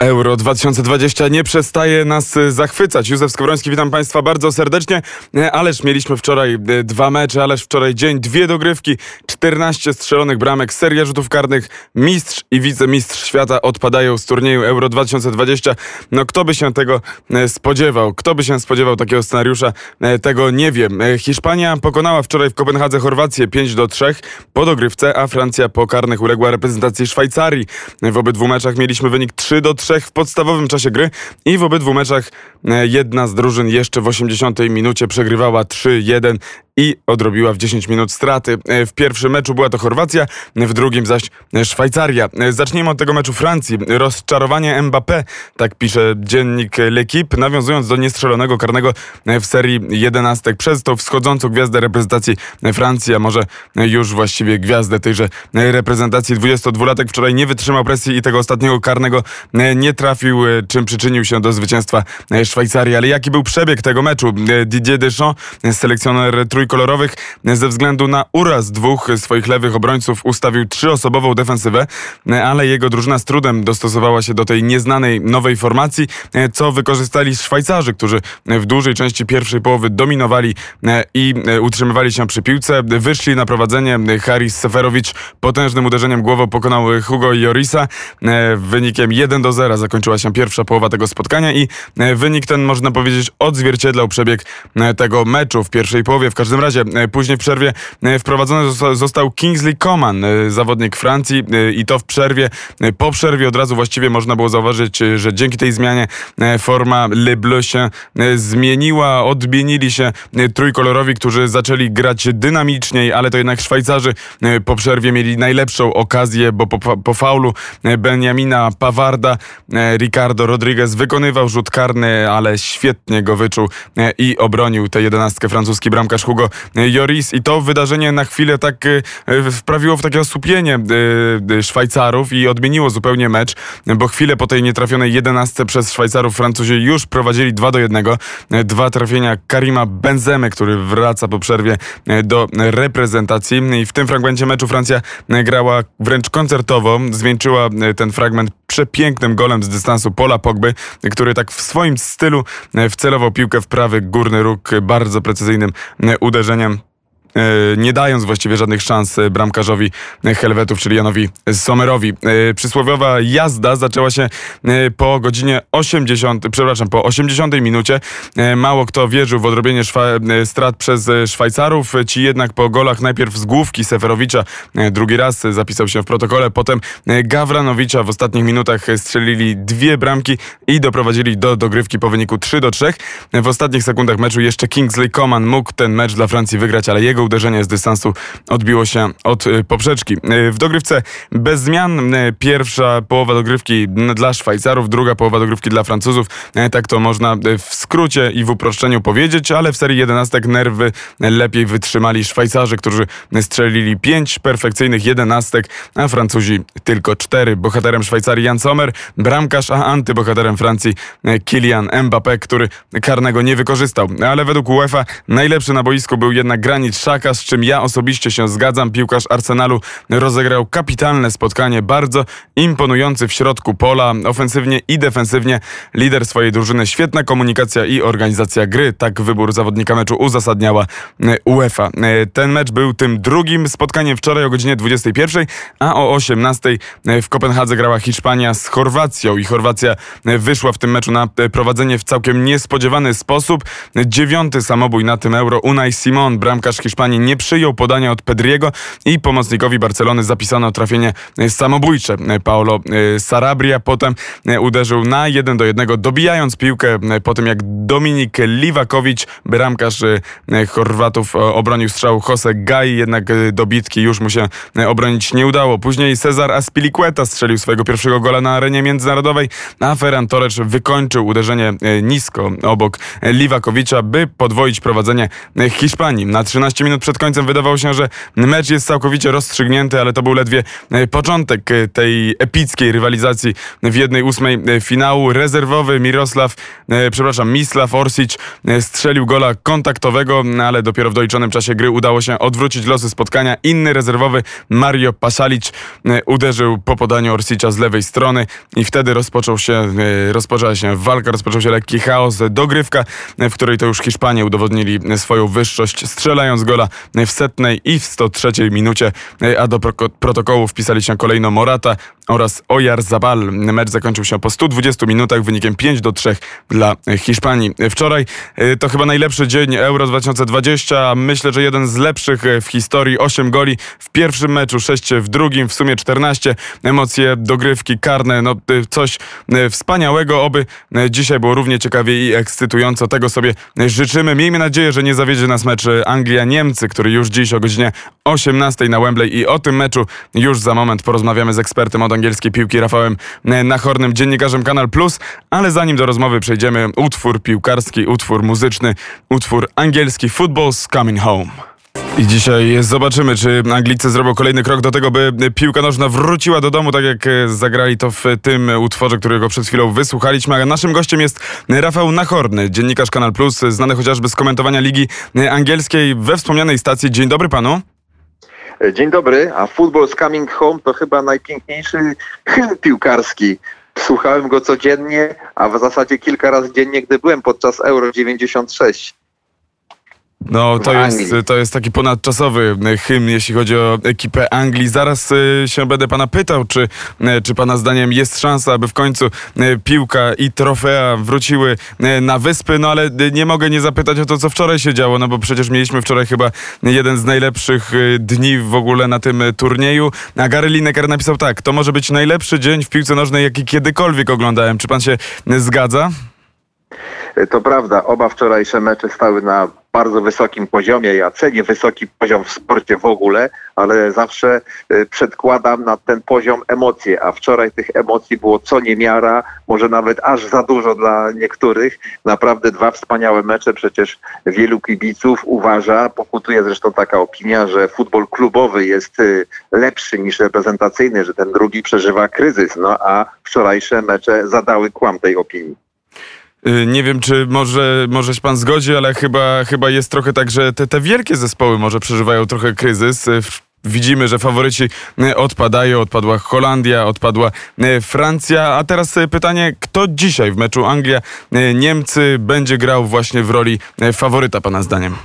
Euro 2020 nie przestaje nas y, zachwycać. Józef Skowroński, witam Państwa bardzo serdecznie. E, ależ mieliśmy wczoraj y, dwa mecze, ależ wczoraj dzień, dwie dogrywki, 14 strzelonych bramek, seria rzutów karnych. Mistrz i wicemistrz świata odpadają z turnieju Euro 2020. No kto by się tego e, spodziewał? Kto by się spodziewał takiego scenariusza? E, tego nie wiem. Hiszpania pokonała wczoraj w Kopenhadze Chorwację 5 do 3 po dogrywce, a Francja po karnych uległa reprezentacji Szwajcarii. W obydwu meczach mieliśmy wynik 3 do 3 trzech w podstawowym czasie gry i w obydwu meczach e, jedna z drużyn jeszcze w 80 minucie przegrywała 3-1 i odrobiła w 10 minut straty. E, w pierwszym meczu była to Chorwacja, w drugim zaś Szwajcaria. E, zacznijmy od tego meczu Francji. Rozczarowanie Mbappé, tak pisze dziennik L'Equipe, nawiązując do niestrzelonego karnego w serii 11 przez tą wschodzącą gwiazdę reprezentacji Francji, a może już właściwie gwiazdę tejże reprezentacji. 22-latek wczoraj nie wytrzymał presji i tego ostatniego karnego nie trafił, czym przyczynił się do zwycięstwa Szwajcarii. Ale jaki był przebieg tego meczu? Didier Deschamps, selekcjoner trójkolorowych, ze względu na uraz dwóch swoich lewych obrońców ustawił trzyosobową defensywę, ale jego drużyna z trudem dostosowała się do tej nieznanej nowej formacji, co wykorzystali Szwajcarzy, którzy w dużej części pierwszej połowy dominowali i utrzymywali się przy piłce. Wyszli na prowadzenie. Haris Seferowicz potężnym uderzeniem głową pokonał Hugo Jorisa wynikiem 1 do 0 zakończyła się pierwsza połowa tego spotkania i wynik ten, można powiedzieć, odzwierciedlał przebieg tego meczu w pierwszej połowie. W każdym razie e, później w przerwie wprowadzony został Kingsley Coman, zawodnik Francji i to w przerwie. Po przerwie od razu właściwie można było zauważyć, że dzięki tej zmianie forma Le Bleu się zmieniła. Odmienili się trójkolorowi, którzy zaczęli grać dynamiczniej, ale to jednak Szwajcarzy po przerwie mieli najlepszą okazję, bo po, po faulu Benjamina Pawarda E, Ricardo Rodriguez wykonywał rzut karny, ale świetnie go wyczuł e, i obronił tę jedenastkę francuski bramkarz Hugo Joris i to wydarzenie na chwilę tak e, wprawiło w takie osłupienie Szwajcarów i odmieniło zupełnie mecz, bo chwilę po tej nietrafionej jedenastce przez Szwajcarów Francuzi już prowadzili 2 do 1. Dwa trafienia Karima Benzemy, który wraca po przerwie do reprezentacji. I w tym fragmencie meczu Francja grała wręcz koncertowo, zwieńczyła ten fragment przepięknym golem z dystansu Pola Pogby, który tak w swoim stylu e, wcelował piłkę w prawy górny róg bardzo precyzyjnym e, uderzeniem nie dając właściwie żadnych szans e, bramkarzowi Helwetów, czyli Janowi Sommerowi. E, przysłowiowa jazda zaczęła się po godzinie 80, przepraszam, po 80 minucie. Mało kto wierzył w odrobienie strat przez Szwajcarów. Ci jednak po golach najpierw z główki Seferowicza, drugi raz zapisał się w protokole, potem Gawranowicza w ostatnich minutach strzelili dwie bramki i doprowadzili do dogrywki po wyniku 3 do 3. W ostatnich sekundach meczu jeszcze Kingsley Coman mógł ten mecz dla Francji wygrać, ale jego uderzenie z dystansu odbiło się od y, poprzeczki. Y, w dogrywce bez zmian. Y, pierwsza połowa dogrywki dla Szwajcarów, druga połowa dogrywki dla Francuzów. Tak to można w skrócie i w uproszczeniu powiedzieć, ale w serii jedenastek nerwy lepiej wytrzymali Szwajcarzy, którzy strzelili pięć perfekcyjnych jedenastek, a Francuzi tylko cztery. Bohaterem Szwajcarii Jan Sommer, bramkarz, a antybohaterem Francji Kylian Mbappé, który karnego nie wykorzystał. Ale według UEFA najlepszy na boisku był jednak Granit Szaka, z czym ja osobiście się zgadzam. Piłkarz Arsenalu rozegrał kapitalne spotkanie, bardzo imponujący w środku pola, ofensywnie i defensywnie. Lider swojej drużyny, świetna komunikacja i organizacja gry. Tak wybór zawodnika meczu uzasadniała e, UEFA. E, ten mecz był tym drugim spotkaniem wczoraj o godzinie 21, a o 18 e, w Kopenhadze grała Hiszpania z Chorwacją i Chorwacja wyszła w tym meczu na prowadzenie w całkiem niespodziewany sposób. Dziewiąty samobój na tym euro Unai Simon, bramkarz Hiszpanii Hiszpanii nie przyjął podania od Pedriego i pomocnikowi Barcelony zapisano trafienie samobójcze. Paolo e, Sarabria potem e, uderzył na 1 do 1, dobijając piłkę e, po tym jak Dominik Liwakowicz, bramkarz Chorwatów, obronił strzał Jose Gai, jednak dobitki już mu się obronić nie udało. Później Cezar Aspilicueta strzelił swojego pierwszego gola na arenie międzynarodowej, a Ferran Torres wykończył uderzenie nisko obok Liwakowicza, by podwoić prowadzenie Hiszpanii. Na 13 minut minut przed końcem wydawało się, że mecz jest całkowicie rozstrzygnięty, ale to był ledwie początek tej epickiej rywalizacji w jednej ósmej finału. Rezerwowy Mirosław, przepraszam, Mislav Orsic strzelił gola kontaktowego, ale dopiero w doliczonym czasie gry udało się odwrócić losy spotkania. Inny rezerwowy Mario Pasalic uderzył po podaniu Orsicia z lewej strony i wtedy rozpoczął się, rozpoczęła się walka, rozpoczął się lekki chaos, dogrywka, w której to już Hiszpanie udowodnili swoją wyższość, strzelając gola w setnej i w 103 minucie, a do protokołu wpisali się kolejno Morata oraz Oyarzabal. Mecz zakończył się po 120 minutach wynikiem 5 do 3 dla Hiszpanii. Wczoraj e, to chyba najlepszy dzień Euro 2020. Myślę, że jeden z lepszych w historii. 8 goli w pierwszym meczu, 6 w drugim, w sumie 14. Emocje, dogrywki, karne, no e, coś e, wspaniałego. Oby dzisiaj było równie ciekawie i ekscytująco. Tego sobie życzymy. Miejmy nadzieję, że nie zawiedzie nas mecz Anglia-Niemcy, który już dziś o godzinie 18 na Wembley i o tym meczu już za moment porozmawiamy z ekspertem od angielskiej piłki Rafałem Nachornym, dziennikarzem Kanal Plus, ale zanim do rozmowy przejdziemy, utwór piłkarski, utwór muzyczny, utwór angielski Football's Coming Home. I dzisiaj zobaczymy, czy Anglicy zrobią kolejny krok do tego, by piłka nożna wróciła do domu, tak jak zagrali to w tym utworze, którego przed chwilą wysłuchaliśmy. A naszym gościem jest Rafał Nachorny, dziennikarz Kanal Plus, znany chociażby z komentowania Ligi Angielskiej we wspomnianej stacji. Dzień dobry panu. Dzień dobry, a Football's Coming Home to chyba najpiękniejszy hymn piłkarski. Słuchałem go codziennie, a w zasadzie kilka razy dziennie, gdy byłem podczas Euro 96. No, to jest, to jest taki ponadczasowy hymn, jeśli chodzi o ekipę Anglii. Zaraz y, się będę pana pytał, czy, y, czy pana zdaniem jest szansa, aby w końcu piłka i trofea wróciły na wyspy, no ale nie mogę nie zapytać o to, co wczoraj się działo, no bo przecież mieliśmy wczoraj chyba jeden z najlepszych dni w ogóle na tym turnieju. A Gary Lineker napisał tak, to może być najlepszy dzień w piłce nożnej, jaki kiedykolwiek oglądałem. Czy pan się zgadza? To prawda, oba wczorajsze mecze stały na bardzo wysokim poziomie. Ja cenię wysoki poziom w sporcie w ogóle, ale zawsze y, przedkładam na ten poziom emocje, a wczoraj tych emocji było co niemiara, może nawet aż za dużo dla niektórych. Naprawdę dwa wspaniałe mecze, przecież wielu kibiców uważa, pokutuje zresztą taka opinia, że futbol klubowy jest y, lepszy niż reprezentacyjny, że ten drugi przeżywa kryzys, no a wczorajsze mecze zadały kłam tej opinii. Y, nie wiem, czy może, może się pan zgodzi, ale chyba, chyba jest trochę tak, że te, te wielkie zespoły może przeżywają trochę kryzys. Y, widzimy, że faworyci y, odpadają. Odpadła Holandia, odpadła Francja. A teraz pytanie, kto dzisiaj w meczu Anglia-Niemcy będzie grał właśnie w roli faworyta, pana zdaniem?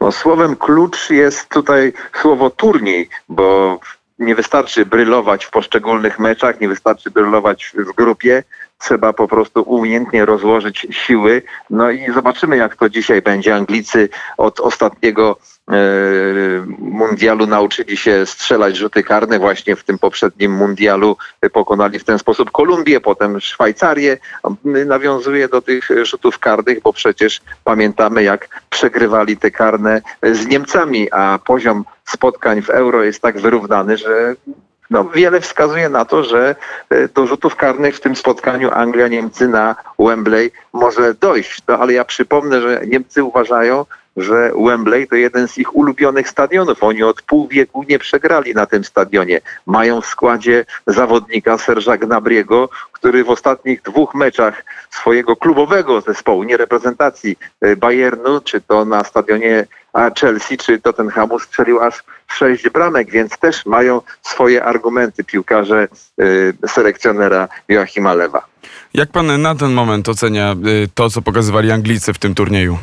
No, słowem klucz jest tutaj słowo turniej, bo nie wystarczy brylować w poszczególnych meczach, nie wystarczy brylować w grupie, trzeba po prostu umiejętnie rozłożyć siły. No i zobaczymy, jak to dzisiaj będzie. Anglicy od ostatniego e, mundialu nauczyli się strzelać rzuty karne. Właśnie w tym poprzednim mundialu pokonali w ten sposób Kolumbię, potem Szwajcarię. Nawiązuje do tych rzutów karnych, bo przecież pamiętamy, jak przegrywali te karne z Niemcami, a poziom spotkań w euro jest tak wyrównany, że no, wiele wskazuje na to, że e, do rzutów karnych w tym spotkaniu Anglia-Niemcy na Wembley może dojść. No, ale ja przypomnę, że Niemcy uważają, że Wembley to jeden z ich ulubionych stadionów. Oni od pół wieku nie przegrali na tym stadionie. Mają w składzie zawodnika Serge'a Gnabriego, który w ostatnich dwóch meczach swojego klubowego zespołu, nie reprezentacji e, Bayernu, czy to na stadionie Chelsea, czy Tottenhamu strzelił aż sześć bramek, więc też mają swoje argumenty piłkarze e, selekcjonera Joachima Lewa. Jak pan na ten moment ocenia e, to, co pokazywali Anglicy w tym turnieju?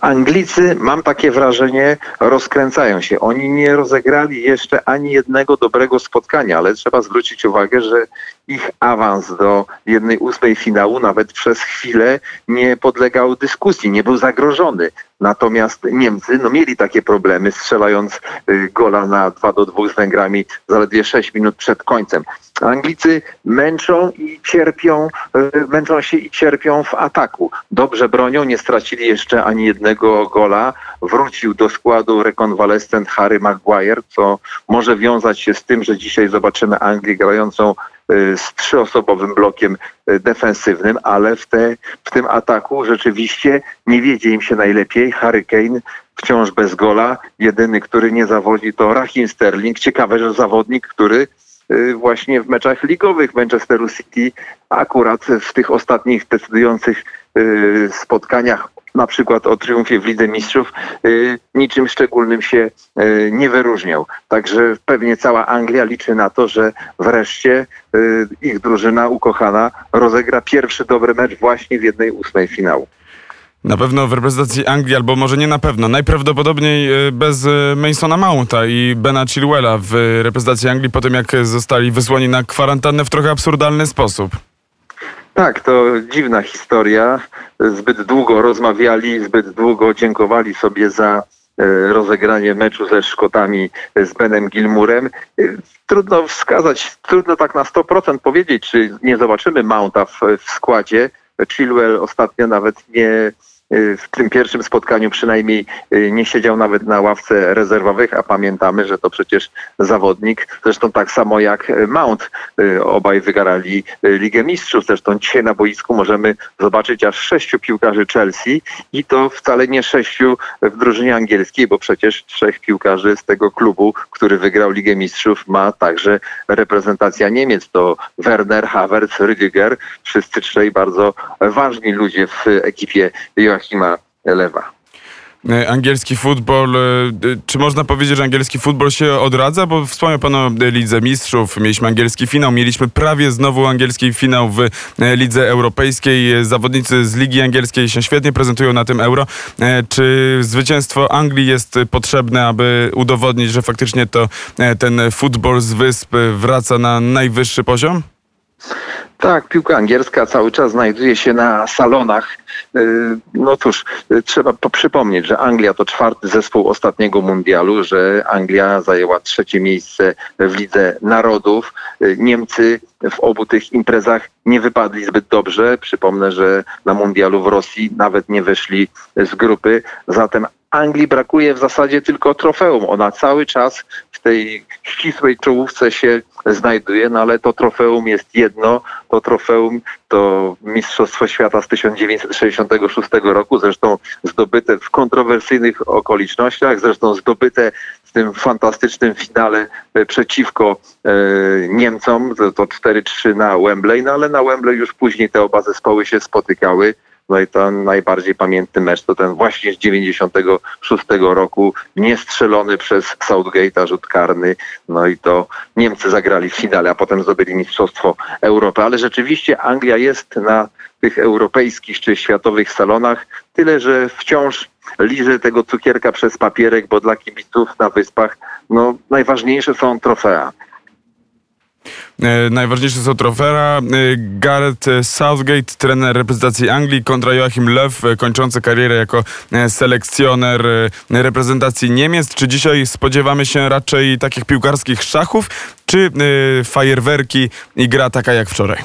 Anglicy, mam takie wrażenie, rozkręcają się. Oni nie rozegrali jeszcze ani jednego dobrego spotkania, ale trzeba zwrócić uwagę, że ich awans do jednej ósmej finału nawet przez chwilę nie podlegał dyskusji, nie był zagrożony. Natomiast Niemcy no, mieli takie problemy, strzelając y, gola na 2 do 2 z Węgrami zaledwie 6 minut przed końcem. Anglicy męczą i cierpią, y, męczą się i cierpią w ataku. Dobrze bronią, nie stracili jeszcze ani jednego gola. Wrócił do składu rekonwalescent Harry Maguire, co może wiązać się z tym, że dzisiaj zobaczymy Anglię grającą y, z trzyosobowym blokiem y, defensywnym, ale w, te, w tym ataku rzeczywiście nie wiedzie im się najlepiej. Harry Kane wciąż bez gola. Jedyny, który nie zawodzi to Raheem Sterling. Ciekawe, że zawodnik, który właśnie w meczach ligowych Manchesteru City akurat w tych ostatnich decydujących y, spotkaniach na przykład o triumfie w Lidze Mistrzów, y, niczym szczególnym się nie wyróżniał. Także pewnie cała Anglia liczy na to, że wreszcie ich drużyna ukochana rozegra pierwszy dobry mecz właśnie w jednej ósmej finału. Na pewno w reprezentacji Anglii, albo może nie na pewno, najprawdopodobniej e, bez e, Masona Mounta i Bena Chilwella w reprezentacji Anglii po tym, jak zostali wysłani na kwarantannę w trochę absurdalny sposób. Tak, to dziwna historia. Zbyt długo rozmawiali, zbyt długo dziękowali sobie za e, rozegranie meczu ze Szkotami z Benem Gilmurem. Trudno wskazać, trudno tak na 100% powiedzieć, czy nie zobaczymy Mounta w, w składzie. Chilwell ostatnio nawet nie w tym pierwszym spotkaniu przynajmniej y, nie siedział nawet na ławce rezerwowych, a pamiętamy, że to przecież zawodnik, zresztą tak samo jak Mount, y, obaj wygrali Ligę Mistrzów. Zresztą dzisiaj na boisku możemy zobaczyć aż sześciu piłkarzy Chelsea i to wcale nie sześciu w drużynie angielskiej, bo przecież trzech piłkarzy z tego klubu, który wygrał Ligę Mistrzów, ma także reprezentacja Niemiec. To Werner, Havertz, Rüdiger, wszyscy trzej bardzo ważni ludzie w ekipie Joachima Lewa. E, angielski futbol, e, czy można powiedzieć, że angielski futbol się odradza? Bo wspomniał Pan o Lidze Mistrzów, mieliśmy angielski finał, mieliśmy prawie znowu angielski finał w e, Lidze Europejskiej. Zawodnicy z Ligi Angielskiej się świetnie prezentują na tym Euro. Czy zwycięstwo Anglii jest potrzebne, aby udowodnić, że faktycznie to ten futbol z wysp wraca na najwyższy poziom? Tak, piłka angielska cały czas znajduje się na salonach. Y, no cóż, y, trzeba przypomnieć, że Anglia to czwarty zespół ostatniego mundialu, że Anglia zajęła trzecie miejsce w Lidze Narodów. Y, Niemcy w obu tych imprezach nie wypadli zbyt dobrze. Przypomnę, że na mundialu w Rosji nawet nie weszli z grupy. Zatem Anglii brakuje w zasadzie tylko trofeum. Ona cały czas w tej ścisłej czołówce się znajduje, no ale to trofeum jest jedno, to trofeum to Mistrzostwo Świata z 1966 roku, zresztą zdobyte w kontrowersyjnych okolicznościach, zresztą zdobyte w tym fantastycznym finale e, przeciwko e, Niemcom, to 4-3 na Wembley, no ale na Wembley już później te oba zespoły się spotykały. No i ten najbardziej pamiętny mecz to ten właśnie z 96 roku, niestrzelony przez Southgate'a rzut karny. No i to Niemcy zagrali w finale, a potem zdobyli Mistrzostwo Europy. Ale rzeczywiście Anglia jest na tych europejskich czy światowych salonach, tyle że wciąż liże tego cukierka przez papierek, bo dla kibiców na wyspach no, najważniejsze są trofea. E, najważniejsze są trofea. E, Gareth Southgate, trener reprezentacji Anglii kontra Joachim Löw, e, kończący karierę jako selekcjoner reprezentacji Niemiec. Czy dzisiaj spodziewamy się raczej takich piłkarskich szachów, czy fajerwerki i gra taka jak wczoraj?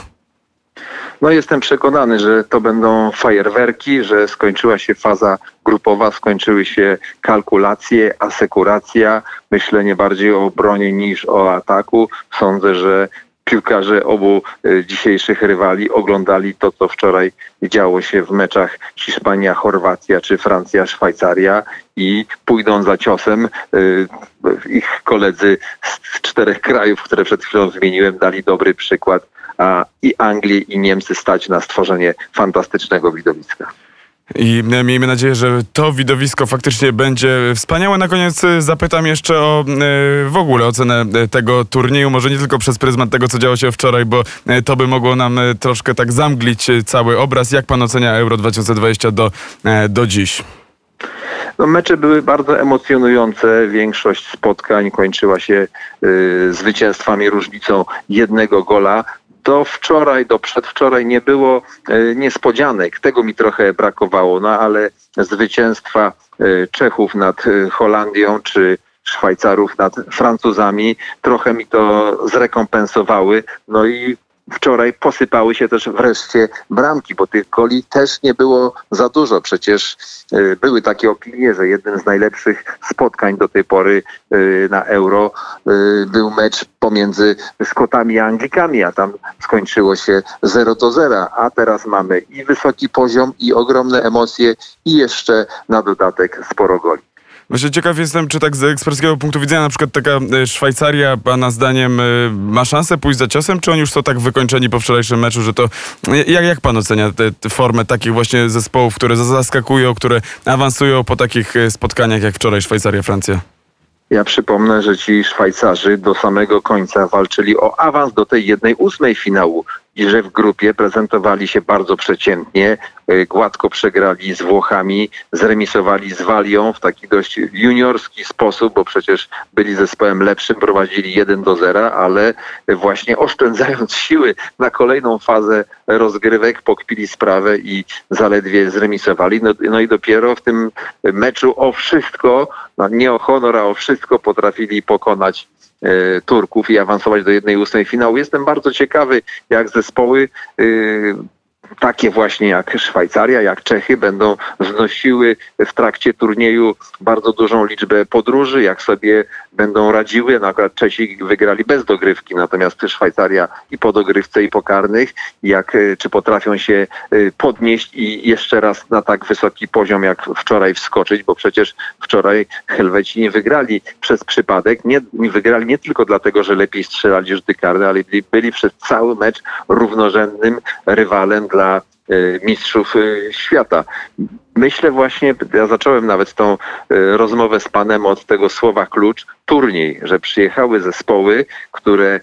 No jestem przekonany, że to będą fajerwerki, że skończyła się faza grupowa, skończyły się kalkulacje, asekuracja, myślenie bardziej o obronie niż o ataku. Sądzę, że piłkarze obu e, dzisiejszych rywali oglądali to, co wczoraj działo się w meczach Hiszpania-Chorwacja czy Francja-Szwajcaria i pójdą za ciosem. E, ich koledzy z czterech krajów, które przed chwilą wymieniłem, dali dobry przykład i Anglii, i Niemcy stać na stworzenie fantastycznego widowiska. I miejmy nadzieję, że to widowisko faktycznie będzie wspaniałe. Na koniec e, zapytam jeszcze o e, w ogóle ocenę e, tego turnieju, może nie tylko przez pryzmat tego, co działo się wczoraj, bo to by mogło nam troszkę tak zamglić cały obraz. Jak pan ocenia Euro 2020 do, do dziś? No, mecze były bardzo emocjonujące. Większość spotkań kończyła się y, zwycięstwami różnicą jednego gola do wczoraj, do przedwczoraj nie było e, niespodzianek. Tego mi trochę brakowało, no ale zwycięstwa e, Czechów nad e, Holandią czy Szwajcarów nad Francuzami trochę mi to zrekompensowały. No i wczoraj posypały się też wreszcie bramki, bo tych goli też nie było za dużo. Przecież y, były takie opinie, że jednym z najlepszych spotkań do tej pory y, na Euro y, był mecz pomiędzy Szkotami a Anglikami, a tam skończyło się 0 do 0, a teraz mamy i wysoki poziom, i ogromne emocje, i jeszcze na dodatek sporo goli. Właśnie ciekaw jestem, czy tak z eksperckiego punktu widzenia na przykład taka e, Szwajcaria, pana zdaniem, e, ma szansę pójść za ciosem, czy oni już są tak wykończeni po wczorajszym meczu, że to... e, Jak, jak pan ocenia tę formę takich właśnie zespołów, które zaskakują, które awansują po takich spotkaniach jak wczoraj Szwajcaria-Francja? Ja przypomnę, że ci Szwajcarzy do samego końca walczyli o awans do tej jednej ósmej finału i że w grupie prezentowali się bardzo przeciętnie, y, gładko przegrali z Włochami, zremisowali z Walią w taki dość juniorski sposób, bo przecież byli zespołem lepszym, prowadzili 1 do 0, ale właśnie oszczędzając siły na kolejną fazę rozgrywek, pokpili sprawę i zaledwie zremisowali. No, no i dopiero w tym meczu o wszystko, no nie o honor, a o wszystko potrafili pokonać e, Turków i awansować do jednej ósmej finału. Jestem bardzo ciekawy, jak zespoły e, takie właśnie jak Szwajcaria, jak Czechy będą znosiły w trakcie turnieju bardzo dużą liczbę podróży, jak sobie będą radziły. Na przykład Czesi wygrali bez dogrywki, natomiast Szwajcaria i po dogrywce i po karnych, jak, e, czy potrafią się e, podnieść i jeszcze raz na tak wysoki poziom jak wczoraj wskoczyć, bo przecież wczoraj Helweci nie wygrali przez przypadek, nie, nie wygrali nie tylko dlatego, że lepiej strzelali rzuty karne, ale byli, byli przez cały mecz równorzędnym rywalem dla e, mistrzów e, świata. Myślę właśnie, ja zacząłem nawet tą e, rozmowę z panem od tego słowa klucz, turniej, że przyjechały zespoły, które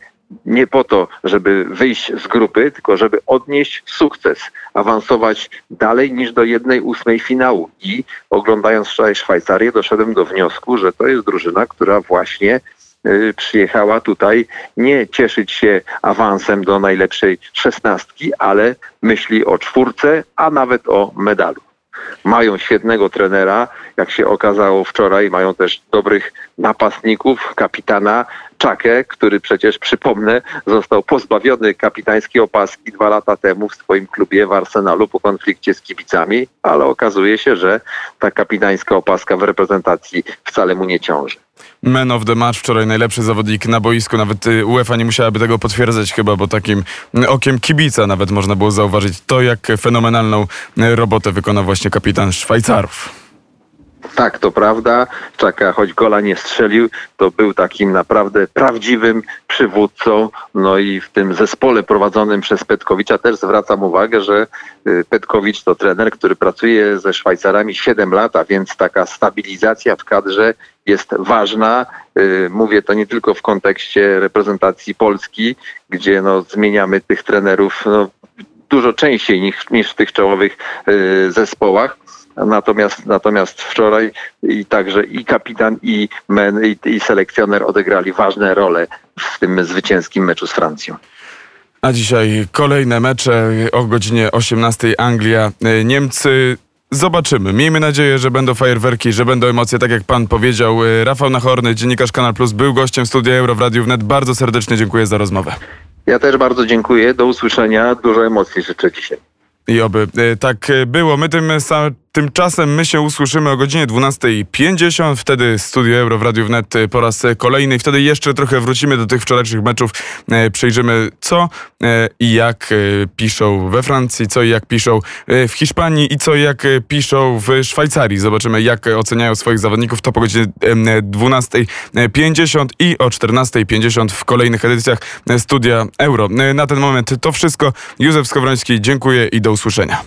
nie po to, żeby wyjść z grupy, tylko żeby odnieść sukces, awansować dalej niż do jednej ósmej finału. I oglądając wczoraj Szwajcarię, doszedłem do wniosku, że to jest drużyna, która właśnie y, przyjechała tutaj nie cieszyć się awansem do najlepszej szesnastki, ale myśli o czwórce, a nawet o medalu. Mają świetnego trenera, jak się okazało wczoraj, mają też dobrych napastników, kapitana Czakę, który przecież, przypomnę, został pozbawiony kapitańskiej opaski dwa lata temu w swoim klubie w Arsenalu po konflikcie z kibicami, ale okazuje się, że ta kapitańska opaska w reprezentacji wcale mu nie ciąży. Man of the match, wczoraj najlepszy zawodnik na boisku. Nawet y, UEFA nie musiałaby tego potwierdzać chyba, bo takim y, okiem kibica nawet można było zauważyć to, jak fenomenalną y, robotę wykona właśnie kapitan Szwajcarów. Tak, to prawda. Czaka, choć gola nie strzelił, to był takim naprawdę prawdziwym przywódcą. No i w tym zespole prowadzonym przez Petkowicza też zwracam uwagę, że y, Petkowicz to trener, który pracuje ze Szwajcarami 7 lat, a więc taka stabilizacja w kadrze jest ważna. Y, Mówię to nie tylko w kontekście reprezentacji Polski, gdzie no, zmieniamy tych trenerów no, dużo częściej niż, niż w tych czołowych y, zespołach. Natomiast, natomiast wczoraj i także i kapitan, i, men, i, i selekcjoner odegrali ważne role w tym zwycięskim meczu z Francją. A dzisiaj kolejne mecze o godzinie 18 Anglia, y, Niemcy. Zobaczymy. Miejmy nadzieję, że będą fajerwerki, że będą emocje, tak jak pan powiedział. Y, Rafał Nachorny, dziennikarz Kanal Plus, był gościem studia Euro w Radiu Wnet. Bardzo serdecznie dziękuję za rozmowę. Ja też bardzo dziękuję. Do usłyszenia. Dużo emocji życzę dzisiaj. I oby y, tak było. My tym, sa- tymczasem my się usłyszymy o godzinie 12.50. Wtedy Studio Euro w Radiu Wnet y, po raz y, kolejny. Wtedy jeszcze trochę wrócimy do tych wczorajszych meczów. E, Przyjrzymy co i jak piszą we Francji, co i jak piszą w Hiszpanii i co i jak piszą w Szwajcarii. Zobaczymy jak oceniają swoich zawodników. To po godzinie em, 12.50 i o 14.50 w kolejnych edycjach Studia Euro. Na ten moment to wszystko. Józef Skowroński, dziękuję i do usłyszenia.